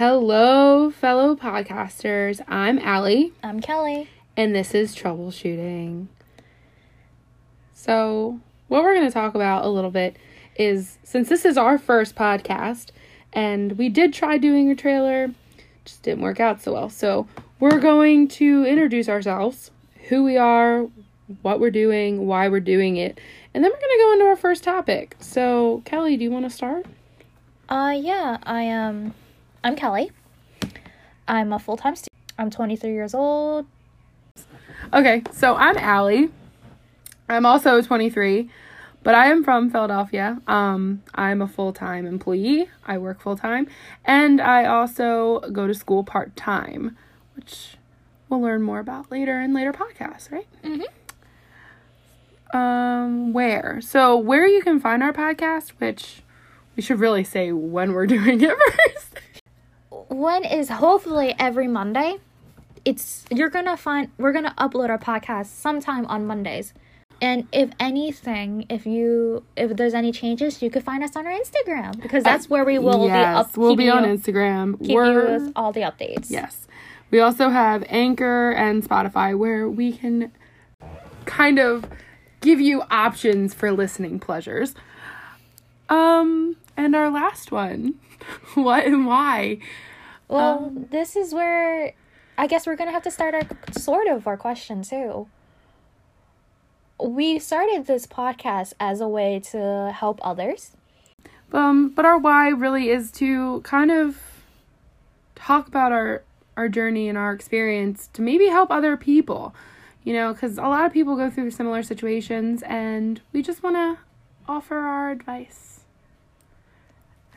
Hello, fellow podcasters. I'm Allie, I'm Kelly. and this is Troubleshooting. So, what we're going to talk about a little bit is since this is our first podcast, and we did try doing a trailer, just didn't work out so well. So, we're going to introduce ourselves, who we are, what we're doing, why we're doing it, and then we're going to go into our first topic. So, Kelly, do you want to start? Uh, yeah, I am. I'm Kelly. I'm a full time student. I'm 23 years old. Okay, so I'm Allie. I'm also 23, but I am from Philadelphia. Um, I'm a full time employee. I work full time, and I also go to school part time, which we'll learn more about later in later podcasts, right? Mm-hmm. Um, where? So where you can find our podcast, which we should really say when we're doing it first. One is hopefully every Monday. It's you're gonna find we're gonna upload our podcast sometime on Mondays. And if anything, if you if there's any changes, you could find us on our Instagram because that's where we will yes, be up. we'll be on you, Instagram. keep We're- with all the updates. Yes. We also have Anchor and Spotify where we can kind of give you options for listening pleasures. Um, and our last one, what and why? Well, Um, this is where I guess we're gonna have to start our sort of our question too. We started this podcast as a way to help others. Um, but our why really is to kind of talk about our our journey and our experience to maybe help other people. You know, because a lot of people go through similar situations, and we just want to offer our advice.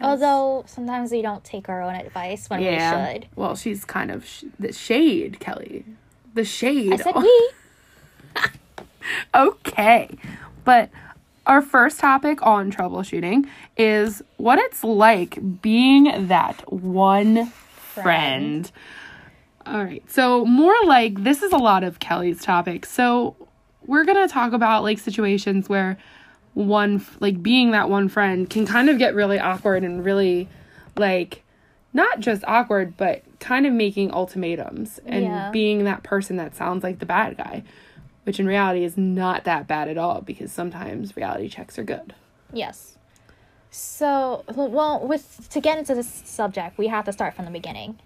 Although sometimes we don't take our own advice when we should. Well, she's kind of sh- the shade, Kelly. The shade. I said we. okay. But our first topic on troubleshooting is what it's like being that one friend. All right. So, more like this is a lot of Kelly's topic. So, we're going to talk about like situations where one like being that one friend can kind of get really awkward and really like not just awkward but kind of making ultimatums and Yeah. being that person that sounds like the bad guy which in reality is not that bad at all because sometimes reality checks are good Yes. So well, with to get into this subject, we have to start from the beginning.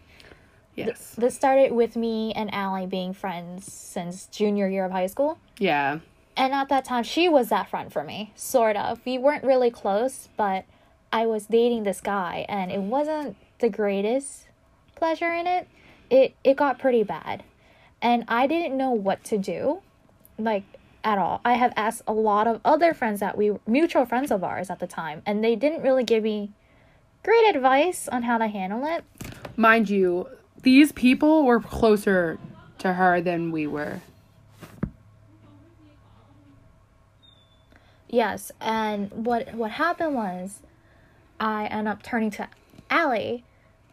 yes This started with me and Allie being friends since junior year of high school. yeah And at that time, she was that friend for me, sort of. We weren't really close, but I was dating this guy, and it wasn't the greatest pleasure in it. It it got pretty bad, and I didn't know what to do, like at all. I have asked a lot of other friends that we mutual friends of ours at the time, and they didn't really give me great advice on how to handle it. mind you these people were closer to her than we were Yes, and what what happened was I ended up turning to Allie,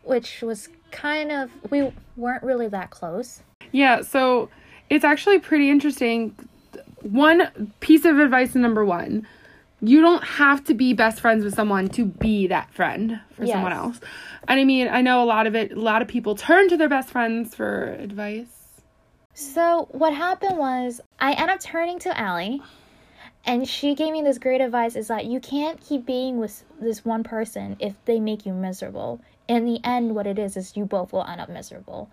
which was kind of we weren't really that close. Yeah, so it's actually pretty interesting. One piece of advice number one you don't have to be best friends with someone to be that friend for someone else. And I mean, I know a lot of it, a lot of people turn to their best friends for advice. So what happened was I ended up turning to Allie and she gave me this great advice is that you can't keep being with this one person if they make you miserable. In the end what it is is you both will end up miserable.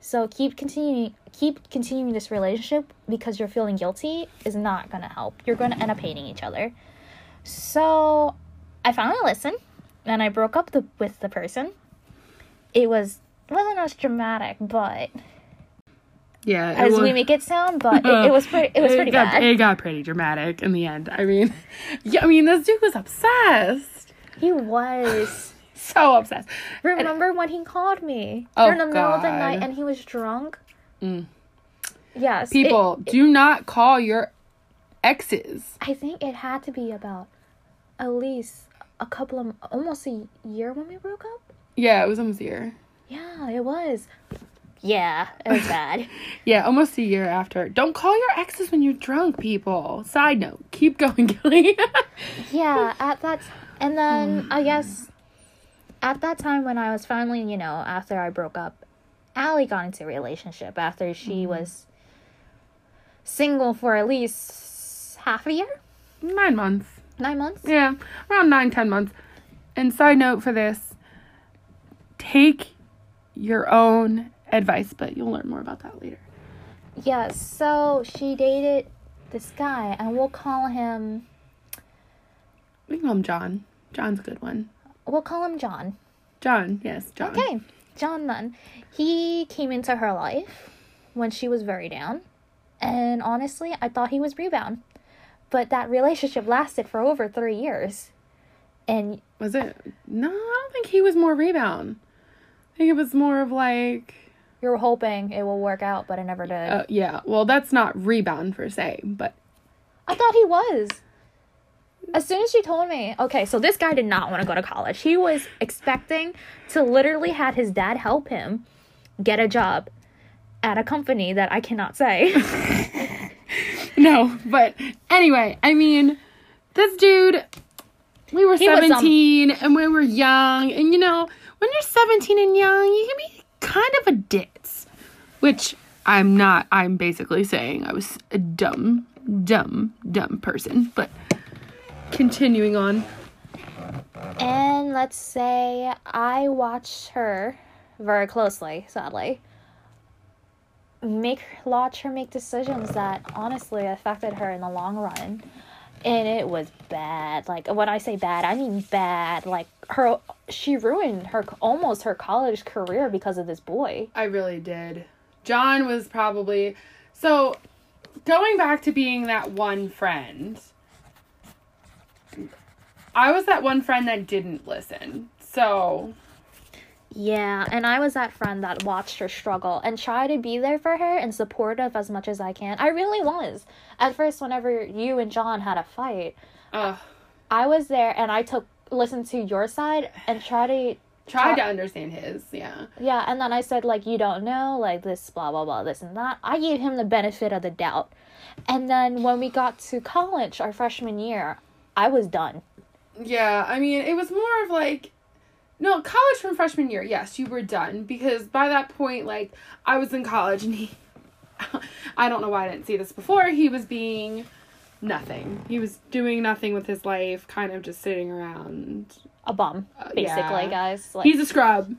So keep continuing keep continuing this relationship because you're feeling guilty is not gonna help. You're gonna end up hating each other. So I finally listened and I broke up the, with the person. It was wasn't as dramatic, but Yeah, as was- we make it sound, but it, it was pretty. It was pretty got, bad. It got pretty dramatic in the end. I mean, yeah, I mean, this dude was obsessed, he was. so obsessed. Remember when he called me Oh, in the middle of the night and he was drunk? Mm. Yes, it- People, do not call your exes. I think it had to be about at least a couple of almost a year when we broke up. Yeah, it was almost a year. Yeah, it was. Yeah, it was bad. Yeah, almost a year after. Don't call your exes when you're drunk, people. Side note, keep going, Gilly. yeah, at that, and then I guess at that time when I was finally, you know, after I broke up, Allie got into a relationship after she mm-hmm. was single for at least half a year, Nine months. nine months. Yeah, around nine, ten months. And side note for this, take your own advice, but you'll learn more about that later. Yeah, so she dated this guy, and we'll call him, We can call him John. John's a good one. we'll call him John. John, yes, John. Okay, John Nunn. He came into her life when she was very down. And honestly, I thought he was rebound. But that relationship lasted for over three years. And Was it? No, I don't think he was more rebound. I think it was more of like, you're hoping it will work out, but it never did. uh, yeah. Well, that's not rebound per se, but I thought he was. As soon as she told me, okay, so this guy did not want to go to college. He was expecting to literally had his dad help him get a job at a company that I cannot say. no. But anyway, I mean, this dude, we were was, um, 17 and we were young, and you know, when you're 17 and young, you can be kind of a ditz, which I'm not. I'm basically saying I was a dumb, dumb, dumb person, but continuing on. and let's say I watched her very closely, sadly. Make watch her make decisions that honestly affected her in the long run. And it was bad. Like when I say bad, I mean bad. Like her she ruined her almost her college career because of this boy. I really did. John was probably so going back to being that one friend. I was that one friend that didn't listen. So, Yeah, and I was that friend that watched her struggle and try to be there for her and supportive as much as I can. I really was. At first, whenever you and John had a fight, uh, I was there and I took listened to your side and try to tried to understand his. Yeah. yeah, and then I said like you don't know like this blah blah blah this and that. I gave him the benefit of the doubt. And then when we got to college our freshman year, I was done. Yeah, I mean, it was more of like no, college from freshman year. Yes, you were done because by that point like I was in college and he I don't know why I didn't see this before. He was being nothing. He was doing nothing with his life, kind of just sitting around. A bum, uh, basically, yeah. guys. Like He's a scrub.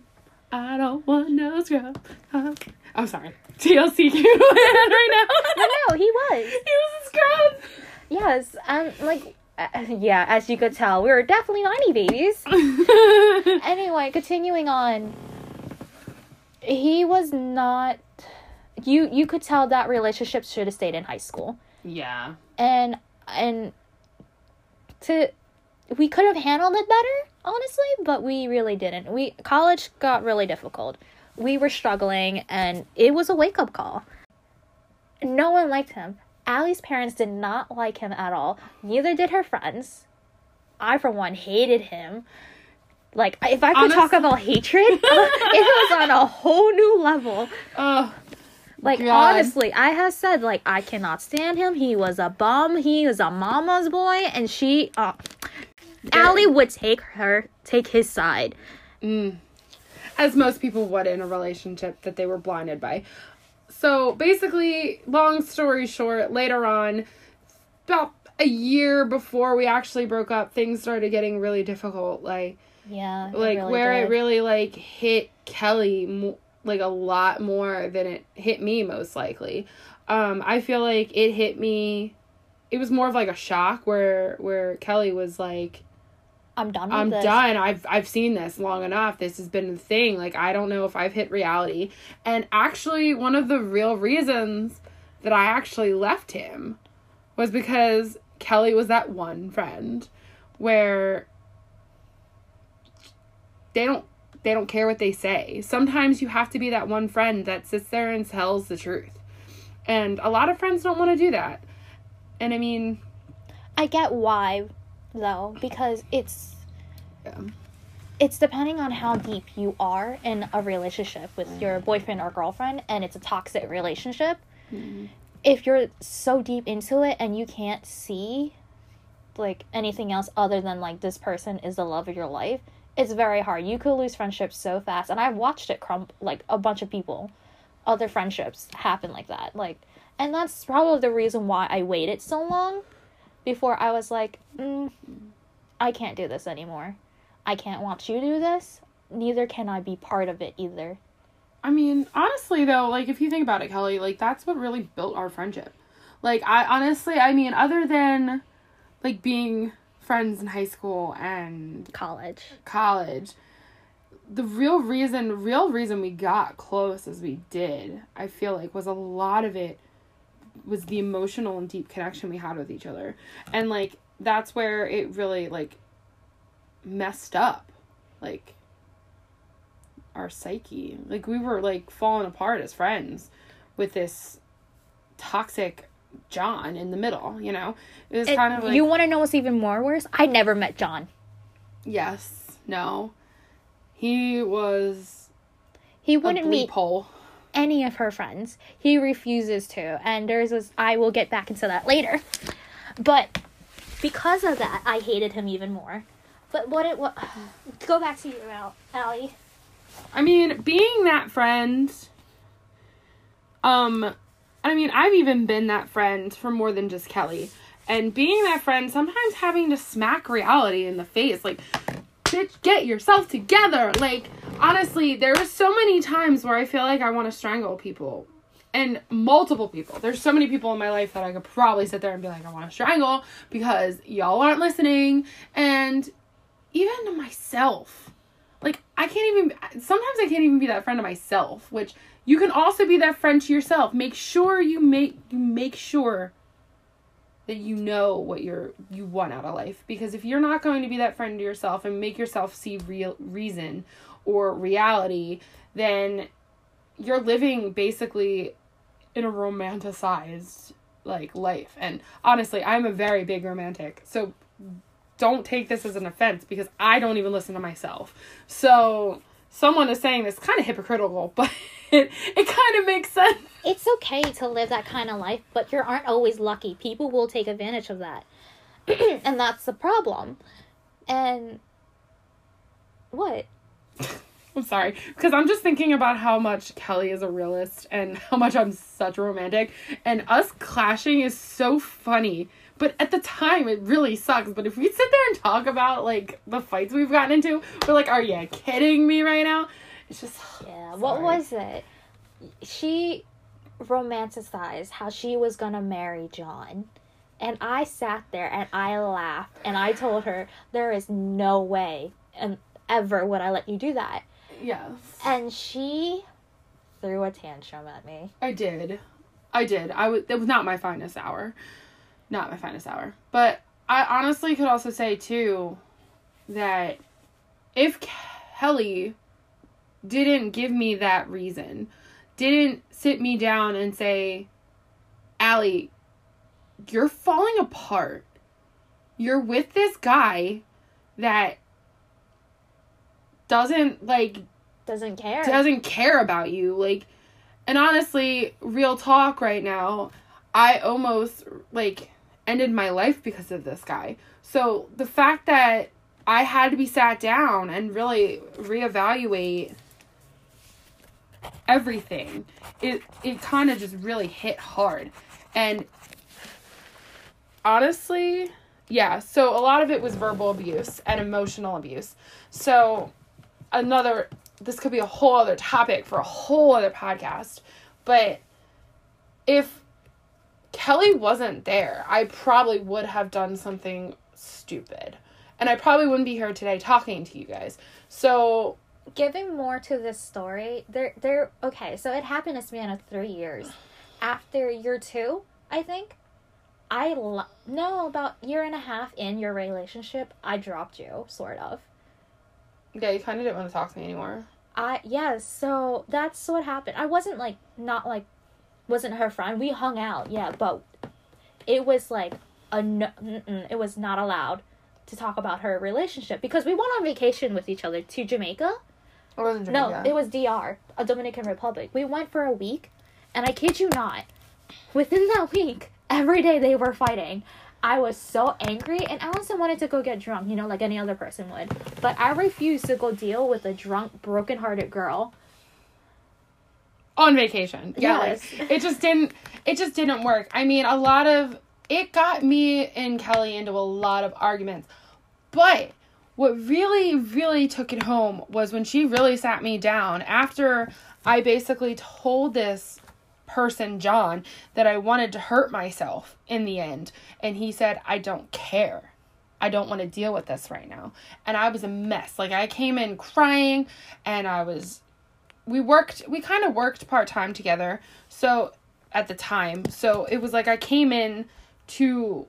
I don't want no scrub. I'm oh, sorry. TLC came right now. no, no, he was. he was a scrub. Yes, and like, uh, yeah, as you could tell, we were definitely 90 babies. anyway, continuing on. He was not. You you could tell that relationship should have stayed in high school, yeah. and and to we could have handled it better, honestly, but we really didn't. We college got really difficult. We were struggling, and it was a wake up call. No one liked him. Allie's parents did not like him at all. Neither did her friends. I, for one, hated him. Like, if I could talk about hatred, it was on a whole new level. Oh, Like, God. honestly, I have said, like, I cannot stand him. He was a bum. He was a mama's boy. And she, uh, Allie would take her, take his side. Mm. As most people would in a relationship that they were blinded by. So basically, long story short, later on, about a year before we actually broke up, things started getting really difficult. Like, Yeah. it like really where it really like hit Kelly mo- like a lot more than it hit me most likely. Um, I feel like it hit me. It was more of like a shock where where Kelly was like, I'm done with I'm this. done. I've I've seen this long enough. This has been the thing. Like I don't know if I've hit reality. And actually one of the real reasons that I actually left him was because Kelly was that one friend where they don't they don't care what they say. Sometimes you have to be that one friend that sits there and tells the truth. And a lot of friends don't want to do that. And I mean, I get why, though, because it's yeah. it's depending on how deep you are in a relationship with mm. your boyfriend or girlfriend and it's a toxic relationship mm-hmm. if you're so deep into it and you can't see like anything else other than like this person is the love of your life it's very hard. You could lose friendships so fast, and I've watched it crumble. Like a bunch of people, other friendships happen like that. Like, and that's probably the reason why I waited so long before I was like, mm, I can't do this anymore. I can't watch you do this. Neither can I be part of it either. I mean, honestly though, like if you think about it, Kelly, like that's what really built our friendship. Like I honestly, I mean, other than like being friends in high school and College. college, the real reason, real reason we got close as we did, I feel like was a lot of it was the emotional and deep connection we had with each other. And like that's where it really like messed up. Like our psyche. Like we were like falling apart as friends with this toxic John in the middle, you know? It was It- kind of like you want to know what's even more worse? I never met John. yes, no. He was He wouldn't meet hole. Any of her friends. He refuses to. And there's this I will get back into that later. But because of that, I hated him even more. But what it what go back to you, Al- Allie. I mean, being that friend, um, I mean, I've even been that friend for more than just Kelly. And being that friend, sometimes having to smack reality in the face, like, bitch, get yourself together. Like, honestly, there are so many times where I feel like I want to strangle people. And multiple people. There's so many people in my life that I could probably sit there and be like, I want to strangle because y'all aren't listening. And even to myself like I can't even sometimes I can't even be that friend to myself, which you can also be that friend to yourself. Make sure you make you make sure that you know what you're you want out of life because if you're not going to be that friend to yourself and make yourself see real reason or reality, then you're living basically in a romanticized like life. And honestly, I'm a very big romantic. So don't take this as an offense because I don't even listen to myself. So someone is saying this kind of hypocritical, but it, it kind of makes sense. It's okay to live that kind of life, but you aren't always lucky. People will take advantage of that. and that's the problem. And what? I'm sorry because I'm just thinking about how much Kelly is a realist and how much I'm such a romantic, and us clashing is so funny. But at the time, it really sucks. But if we sit there and talk about like the fights we've gotten into, we're like, "Are you kidding me right now?" It's just Yeah, what was it? She romanticized how she was gonna marry John. And I sat there and I laughed and I told her, there is no way and ever would I let you do that. yes. And she threw a tantrum at me. I did. I did. I was. It was not my finest hour. Not my finest hour. But I honestly could also say too that if Kelly didn't give me that reason, didn't sit me down and say, Allie, you're falling apart. You're with this guy that doesn't like Doesn't care. doesn't care about you like and honestly real talk right now i almost like ended my life because of this guy so the fact that i had to be sat down and really reevaluate everything. It it kind of just really hit hard. And honestly yeah so a lot of it was verbal abuse and emotional abuse. So another this could be a whole other topic for a whole other podcast but if kelly wasn't there i probably would have done something stupid. And i probably wouldn't be here today talking to you guys. So Giving more to this story, there, there. Okay, so it happened a span of three years. After year two, I think, I lo- no about year and a half in your relationship, I dropped you, sort of. yeah you kind of didn't want to talk to me anymore I yes, so that's what happened. I wasn't like not like wasn't her friend. We hung out, yeah, but it was like a no, it was not allowed to talk about her relationship because we went on vacation with each other to Jamaica. I wasn't No, Jamaica. it was DR, a Dominican Republic. We went for a week, and I kid you not, within that week, every day they were fighting. I was so angry, and Allison wanted to go get drunk, you know, like any other person would. But I refused to go deal with a drunk, broken-hearted girl. on vacation. Yeah, like, it just didn't it just didn't work. I mean, a lot of it got me and Kelly into a lot of arguments. But what really really took it home was when she really sat me down after I basically told this person John that I wanted to hurt myself in the end and he said I don't care. I don't want to deal with this right now. And I was a mess. Like I came in crying and I was we worked we kind of worked part-time together so at the time so it was like i came in to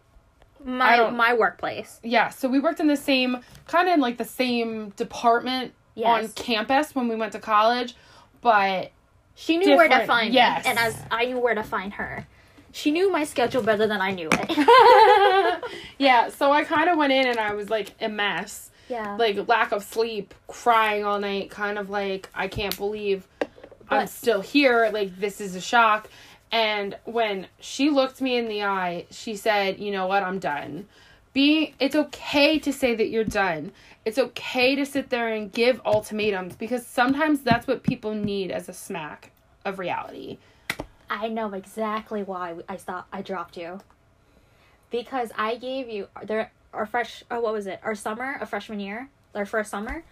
My my workplace. yeah so we worked in the same kind of in like the same department on campus when we went to college but She knew where to find yes. me, and as I knew where to find her. She knew my schedule better than I knew it. yeah so i kind of went in and i was like a mess yeah. like lack of sleep crying all night kind of like i can't believe i'm still here like this is a shock and when she looked me in the eye she said you know what i'm done being it's okay to say that you're done it's okay to sit there and give ultimatums because sometimes that's what people need as a smack of reality I know exactly why I thought I dropped you. Because I gave you there our fresh or what was it? Our summer, a freshman year, our first summer.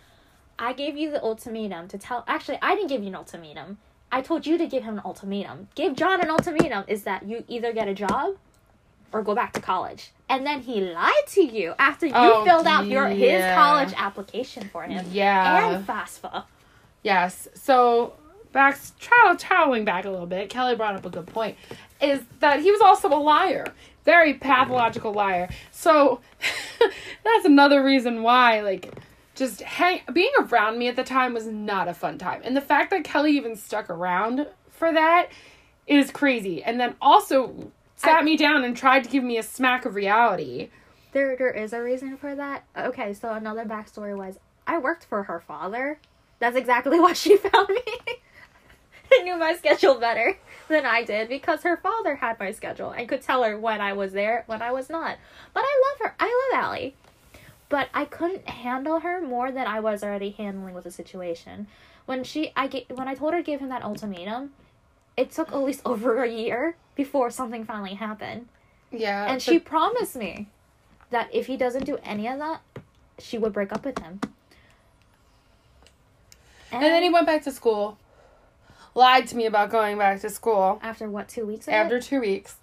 I gave you the ultimatum to tell actually I didn't give you an ultimatum. I told you to give him an ultimatum. Give John an ultimatum is that you either get a job or go back to college. And then he lied to you after you Oh, filled out your his college application for him. yeah And FAFSA. Yes. So back tra- traveling back a little bit, Kelly brought up a good point. Is that he was also a liar, very pathological liar. So that's another reason why, like, just hang being around me at the time was not a fun time, and the fact that Kelly even stuck around for that is crazy. And then also sat I- me down and tried to give me a smack of reality. There, there is a reason for that. Okay, so another backstory was I worked for her father. That's exactly why she found me. I knew my schedule better than I did because her father had my schedule and could tell her when I was there, when I was not. But I love her. I love Allie. But I couldn't handle her more than I was already handling with the situation. When she, I get, when I told her to give him that ultimatum, it took at least over a year before something finally happened. Yeah, And she promised me that if he doesn't do any of that, she would break up with him. and then he went back to school, lied to me about going back to school. after what two weeks? After it? two weeks.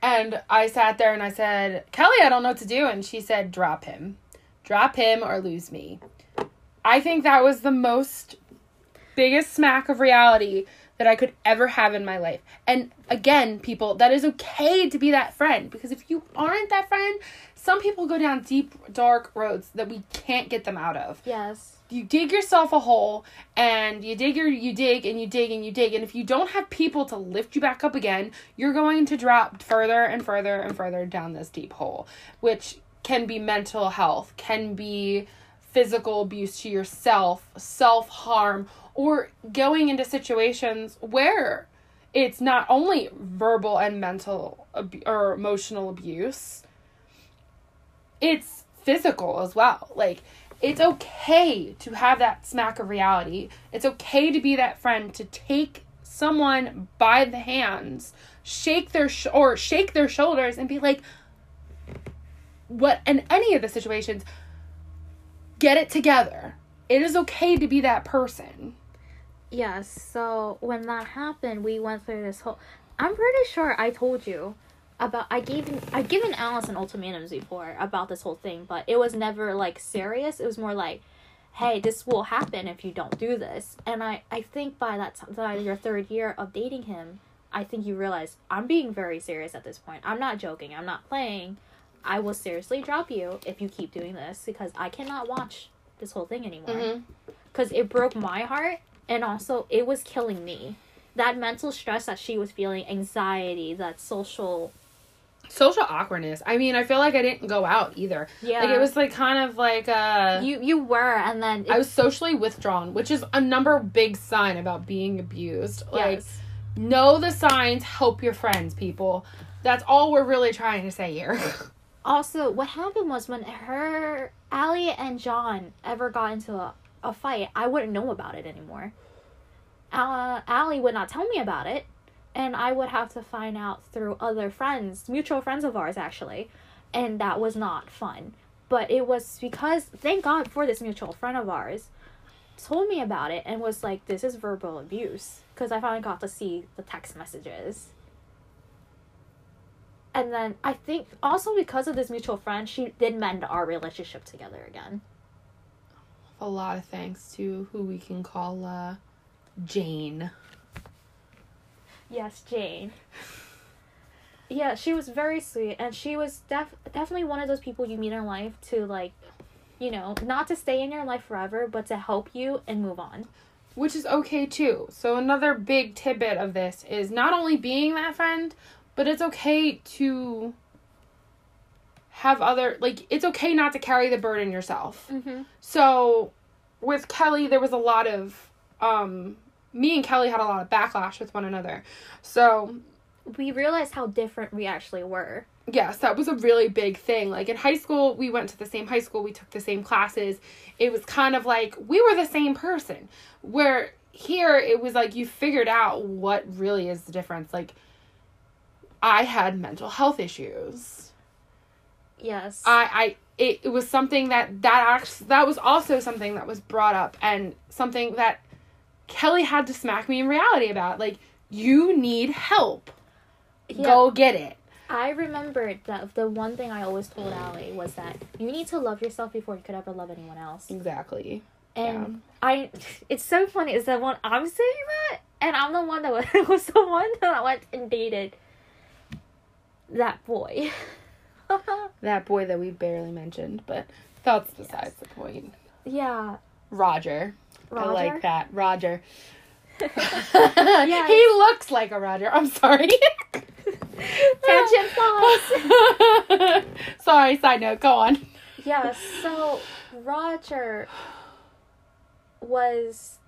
And I sat there and I said, Kelly, I don't know what to do. And she said, drop him. Drop him or lose me. I think that was the most biggest smack of reality that I could ever have in my life. And again, people, that is okay to be that friend because if you aren't that friend, some people go down deep, dark roads that we can't get them out of yes, you dig yourself a hole and you dig your you dig and you dig and you dig and if you don't have people to lift you back up again you're going to drop further and further and further down this deep hole which can be mental health can be physical abuse to yourself self-harm or going into situations where it's not only verbal and mental ab- or emotional abuse it's physical as well. Like it's okay to have that smack of reality. It's okay to be that friend to take someone by the hands, shake their sh- or shake their shoulders and be like what in any of the situations get it together. It is okay to be that person. yes. So when that happened, we went through this whole. I'm pretty sure I told you about. I gave i've given Allison ultimatums before about this whole thing, but it was never like serious. It was more like, "Hey, this will happen if you don't do this." And I I think by that time, by your third year of dating him, I think you realize I'm being very serious at this point. I'm not joking. I'm not playing. I will seriously drop you if you keep doing this because I cannot watch this whole thing anymore. Because it broke my heart and also it was killing me. That mental stress that she was feeling, anxiety, that social. Social awkwardness. I mean, I feel like I didn't go out either. Yeah. Like it was like kind of like uh You you were, and then it, I was socially withdrawn, which is a number big sign about being abused. Like yes. know the signs, help your friends, people. That's all we're really trying to say here. also what happened was when her Allie and John ever got into a, a fight, I wouldn't know about it anymore. Uh, Allie would not tell me about it, and I would have to find out through other friends, mutual friends of ours actually, and that was not fun. But it was because thank God for this mutual friend of ours told me about it and was like, "This is verbal abuse," because I finally got to see the text messages and then I think also because of this mutual friend, she did mend our relationship together again. A lot of thanks to who we can call uh, Jane. Yes, Jane. Yeah, she was very sweet, and she was def- definitely one of those people you meet in life to like, you know, not to stay in your life forever, but to help you and move on. Which is okay too. So another big tidbit of this is not only being that friend, but it's okay to have other like it's okay not to carry the burden yourself. Mm-hmm. So with Kelly there was a lot of um me and Kelly had a lot of backlash with one another. So We realized how different we actually were. yes, that was a really big thing. Like in high school, we went to the same high school, we took the same classes. It was kind of like we were the same person. Where here it was like you figured out what really is the difference. Like I had mental health issues. Yes. I I it, it was something that that act, that was also something that was brought up and something that Kelly had to smack me in reality about. Like you need help. Yeah. Go get it. I remembered that the one thing I always told Allie was that you need to love yourself before you could ever love anyone else. Exactly. And I, it's so funny is that when I'm saying that, and I'm the one that was, was the one that went and dated that boy. that boy that we barely mentioned, but that's besides the point. yeah. Roger. I like that. Roger. Yes. He looks like a Roger. I'm sorry. Tangent pause. sorry, side note, go on. yeah, so Roger was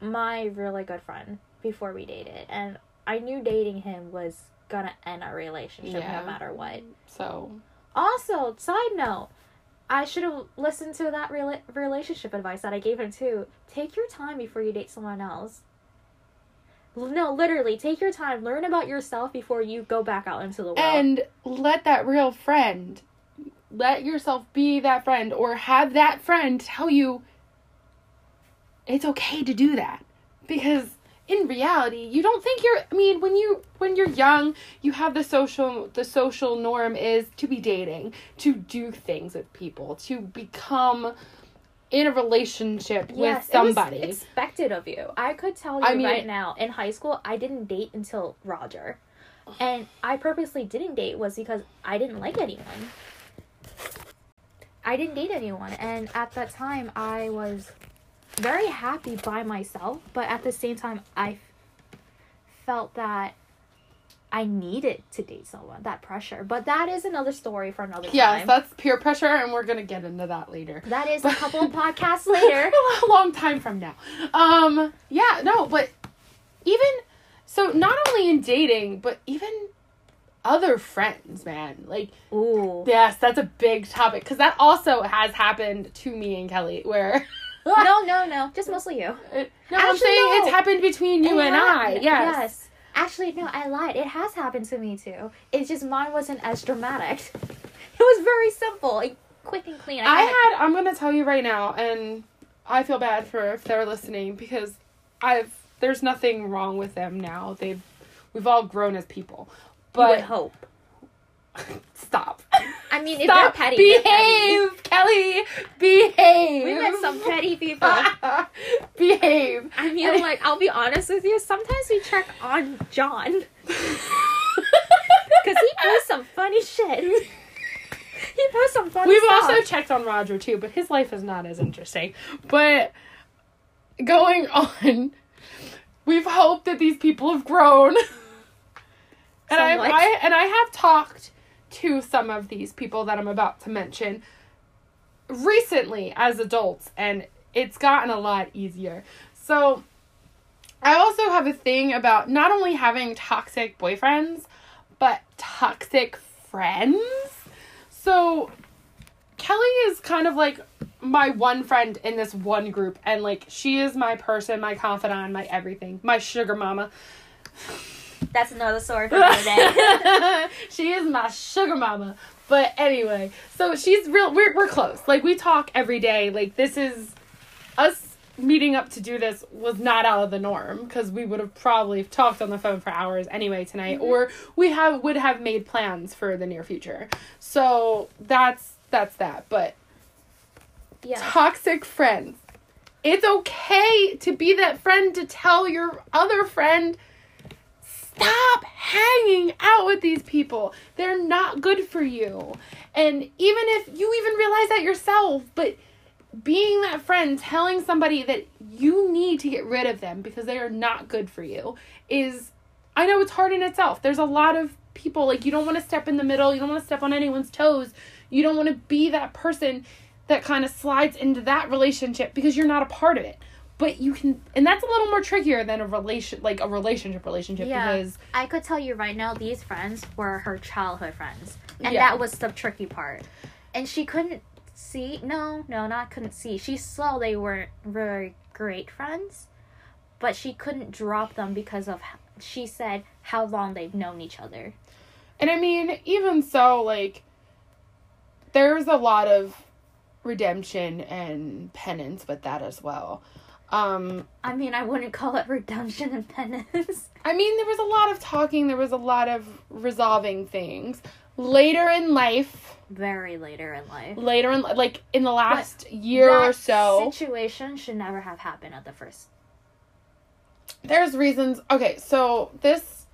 my really good friend before we dated, and I knew dating him was gonna end our relationship Yeah. no matter what. So, Also, side note, I should have listened to that rela- relationship advice that I gave him too. Take your time before you date someone else. No, literally, take your time. Learn about yourself before you go back out into the world. and let that real friend, let yourself be that friend or have that friend tell you it's okay to do that. Because in reality, you don't think you're I mean, when you when you're young, you have the social the social norm is to be dating, to do things with people, to become in a relationship yes, with somebody. It was expected of you. I could tell you I mean- right now. In high school, I didn't date until Roger, and I purposely didn't date was because I didn't like anyone. I didn't date anyone, and at that time, I was very happy by myself. But at the same time, I felt that I needed to date someone. That pressure, but that is another story for another yes, time. that's peer pressure and we're going to get into that later. that is a couple of podcasts later. a long time from now. Um, yeah, no, but even so, not only in dating, but even other friends, man. Like, Ooh. yes, that's a big topic because that also has happened to me and Kelly. Where no, no, no. Just mostly you. Uh, no, I'm saying no. it's happened between you It and ha- I. Yes. Yes. Actually, no, I lied. It has happened to me too. It's just mine wasn't as dramatic. It was very simple, like quick and clean. I kinda- had. I'm gonna tell you right now, and I feel bad for if they're listening because I've. There's nothing wrong with them now. They've. We've all grown as people, but hope. Stop. I mean, if Stop. they're petty, they're petty. Behave, Kelly. Behave. We met some petty people. Behave. I mean, like, I'll be honest with you. Sometimes we check on John because he posts some funny shit. He posts some funny We've stuff. also checked on Roger too, but his life is not as interesting. But going on, we've hoped that these people have grown. And I, I and I have talked to some of these people that I'm about to mention recently as adults, and it's gotten a lot easier. So I also have a thing about not only having toxic boyfriends, but toxic friends. so Kelly is kind of like my one friend in this one group, and like she is my person, my confidant, my everything, my sugar mama. That's another story for another day. she is my sugar mama. But anyway, so she's real. We're we're close. Like we talk every day. Like this is us meeting up to do this was not out of the norm because we would have probably talked on the phone for hours anyway tonight, Mm-hmm. or we have would have made plans for the near future. So that's that's that. But yeah. toxic friends. It's okay to be that friend to tell your other friend stop hanging out with these people. They're not good for you. And even if you even realize that yourself, but being that friend telling somebody that you need to get rid of them because they are not good for you is I know it's hard in itself. There's a lot of people like you don't want to step in the middle, you don't want to step on anyone's toes. You don't want to be that person that kind of slides into that relationship because you're not a part of it. But you can and that's a little more trickier than a relation like a relationship relationship Yeah. because I could tell you right now, these friends were her childhood friends. And Yeah. that was the tricky part. And she couldn't see, no, no, not couldn't see. She saw they weren't very great friends, but she couldn't drop them because of, she said, how long they've known each other. And I mean, even so, like, there's a lot of redemption and penance with that as well. Um, I mean, I wouldn't call it redemption and penance. I mean, there was a lot of talking, there was a lot of resolving things. Later in life, Very later in life. later in, like, in the last year or so, situation should never have happened at the first. there's reasons. Okay, so this.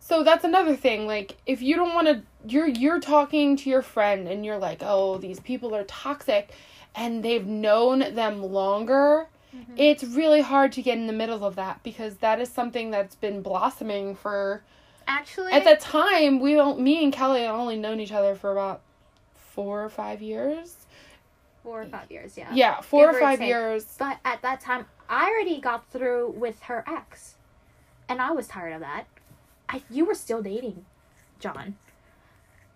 So that's another thing. Like, if you don't want to, you're you're talking to your friend and you're like, oh, these people are toxic, and they've known them longer. Mm-hmm. It's really hard to get in the middle of that because that is something that's been blossoming for. Actually, At that time, we don't. Me and Kelly have only known each other for about four or five years. four or five years, yeah. Yeah, four Give or or five years. But at that time, I already got through with her ex, and I was tired of that. I you were still dating, John.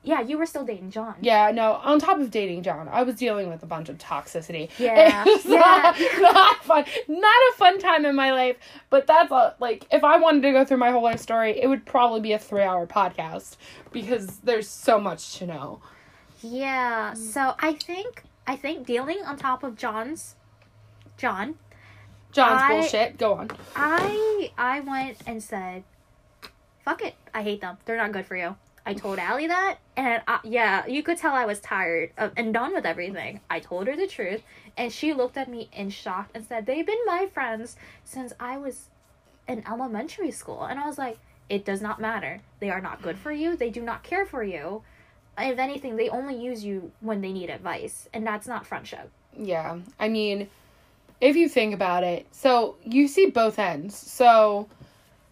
Yeah, you were still dating John. Yeah, no. On top of dating John, I was dealing with a bunch of toxicity. Yeah, It's yeah. not, not fun. Not a fun time in my life. But that's a, like, if I wanted to go through my whole life story, it would probably be a three-hour podcast because there's so much to know. Yeah. Mm. So I think I think dealing on top of John's, John, John's I- bullshit. Go on. I I went and said, "Fuck it, I hate them. They're not good for you." I told Allie that, and I, yeah, you could tell I was tired of, and done with everything. I told her the truth, and she looked at me in shock and said, "They've been my friends since I was in elementary school," and I was like, "It does not matter. They are not good for you. They do not care for you. If anything, they only use you when they need advice, and that's not friendship." Yeah. I mean, if you think about it, so you see both ends. So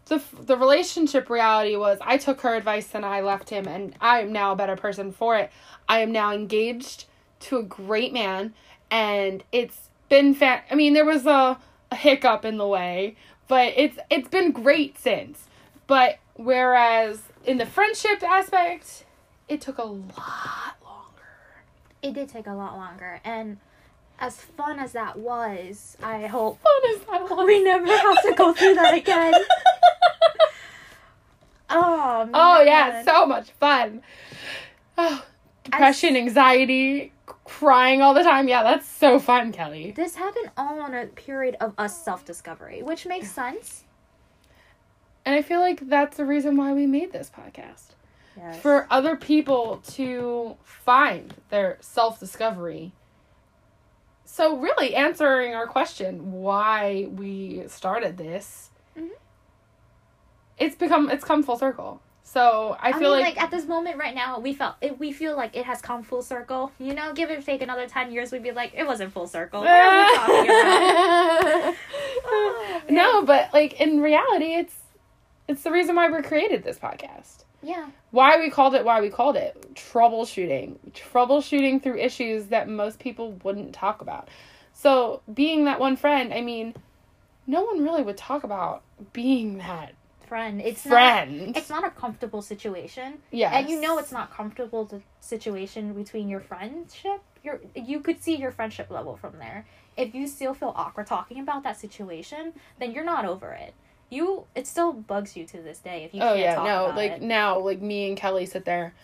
the the relationship reality was I took her advice and I left him and I am now a better person for it. I am now engaged to a great man and it's been fa- I mean, there was a, a hiccup in the way, but it's it's been great since. But whereas in the friendship aspect, it took a lot longer. It did take a lot longer, and as fun as that was, I hope Fun as that was. we never have to go through that again. Oh, Oh yeah, so much fun. Oh, depression, anxiety, crying all the time. Yeah, that's so fun, Kelly. this happened all on a period of us self discovery, which makes sense. And I feel like that's the reason why we made this podcast. Yes. For other people to find their self discovery. So really answering our question why we started this. Mhm. It's become it's come full circle. So I I, feel mean, like, like, at this moment right now, we felt it, we feel like it has come full circle. You know, give or take another ten years, we'd be like, it wasn't full circle. What are we talking about? Oh, no, but like in reality, it's it's the reason why we created this podcast. Yeah. Why we called it why we called it troubleshooting, troubleshooting through issues that most people wouldn't talk about. So being that one friend, I mean, no one really would talk about being that friend. It's Friend. not. It's not a comfortable situation. Yeah. And you know it's not comfortable the situation between your friendship. Your you could see your friendship level from there. If you still feel awkward talking about that situation, then you're not over it. You it still bugs you to this day if you Oh can't yeah, no, like it. now, like me and Kelly sit there,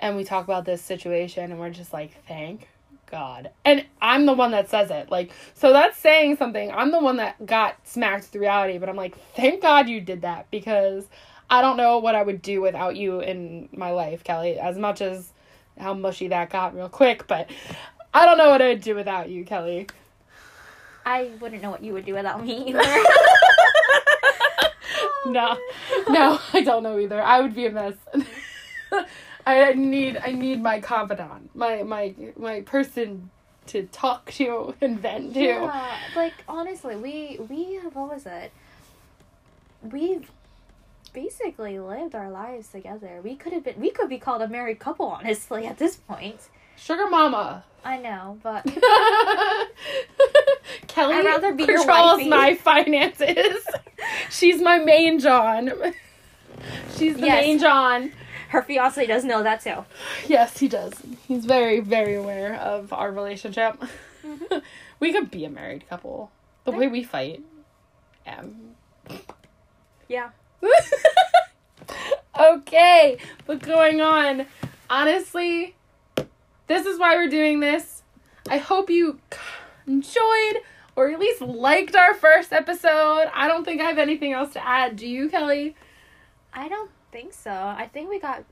and we talk about this situation, and we're just like, thank God. And I'm the one that says it, like, so that's saying something. I'm the one that got smacked with reality, but I'm like, thank God you did that because I don't know what I would do without you in my life, Kelly. As much as how mushy that got real quick, but I don't know what I'd do without you, Kelly. I wouldn't know what you would do without me either. No, no, I don't know either. I would be a mess. I need, I need my confidant, my my my person to talk to and vent to. Yeah, like honestly, we we have what was it? We've basically lived our lives together. We could have been we could be called a married couple, honestly, at this point. Sugar mama. I know, but Kelly I'd rather be controls my finances. She's my main John. She's the Yes. main John. her fiance does know that too. Yes, he does. He's very, very aware of our relationship. Mm-hmm. we could be a married couple. The way we fight. Um, Yeah. okay, what's going on? Honestly, this is why we're doing this. I hope you enjoyed or at least liked our first episode. I don't think I have anything else to add. Do you, Kelly? I don't think so. I think we got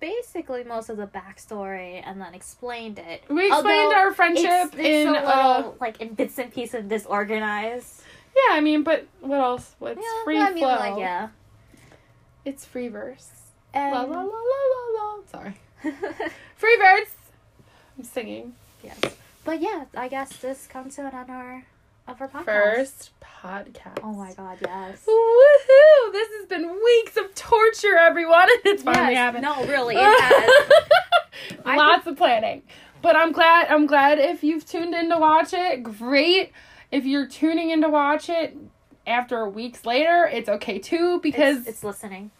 basically most of the backstory and then explained it. We explained Although our friendship it's, it's in a little uh, like in bits and pieces disorganized. yeah. I mean, but what else? What's yeah, free I mean, flow? like yeah. It's free verse. And La la la la la la. Sorry. Free verse. Singing. yes, but yeah, I guess this comes to an end our, of our podcast. First podcast. Oh my god, yes. Woohoo! This has been weeks of torture, everyone, and it's finally Yes, happened. No, really, it has. Lots of planning. But I'm glad I'm glad if you've tuned in to watch it, great. If you're tuning in to watch it after weeks later, it's okay too because it's, it's listening.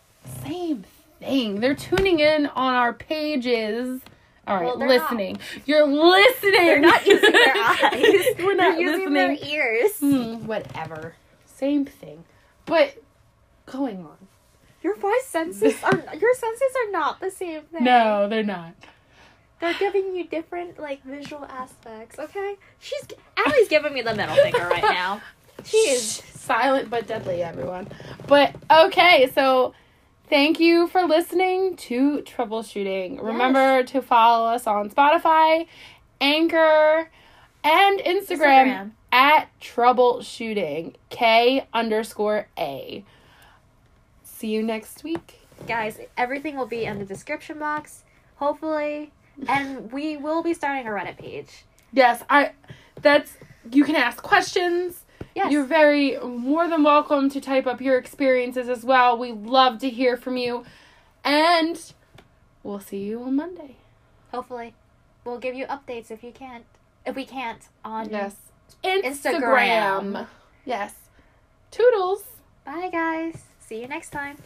same thing. They're tuning in on our pages. All right, Well, they're not. listening. You're listening. They're not using their eyes. We're not They're using listening. their ears. Hmm, whatever. Same thing. But going on. Your voice senses are your senses are not the same thing. No, they're not. They're giving you different like visual aspects. Okay, she's Allie's giving me the middle finger right now. She is. silent but deadly, everyone. But okay, so thank you for listening to Troubleshooting. Remember to follow us on Spotify, Anchor, and Instagram, Instagram. at Troubleshooting. K underscore A. See you next week. Guys, everything will be in the description box, hopefully, and we will be starting a Reddit page. Yes, I. That's you can ask questions. Yes. You're very more than welcome to type up your experiences as well. We love to hear from you. And we'll see you on Monday. hopefully, we'll give you updates if you can't. If we can't on Yes. Instagram. Yes. Toodles. Bye guys. See you next time.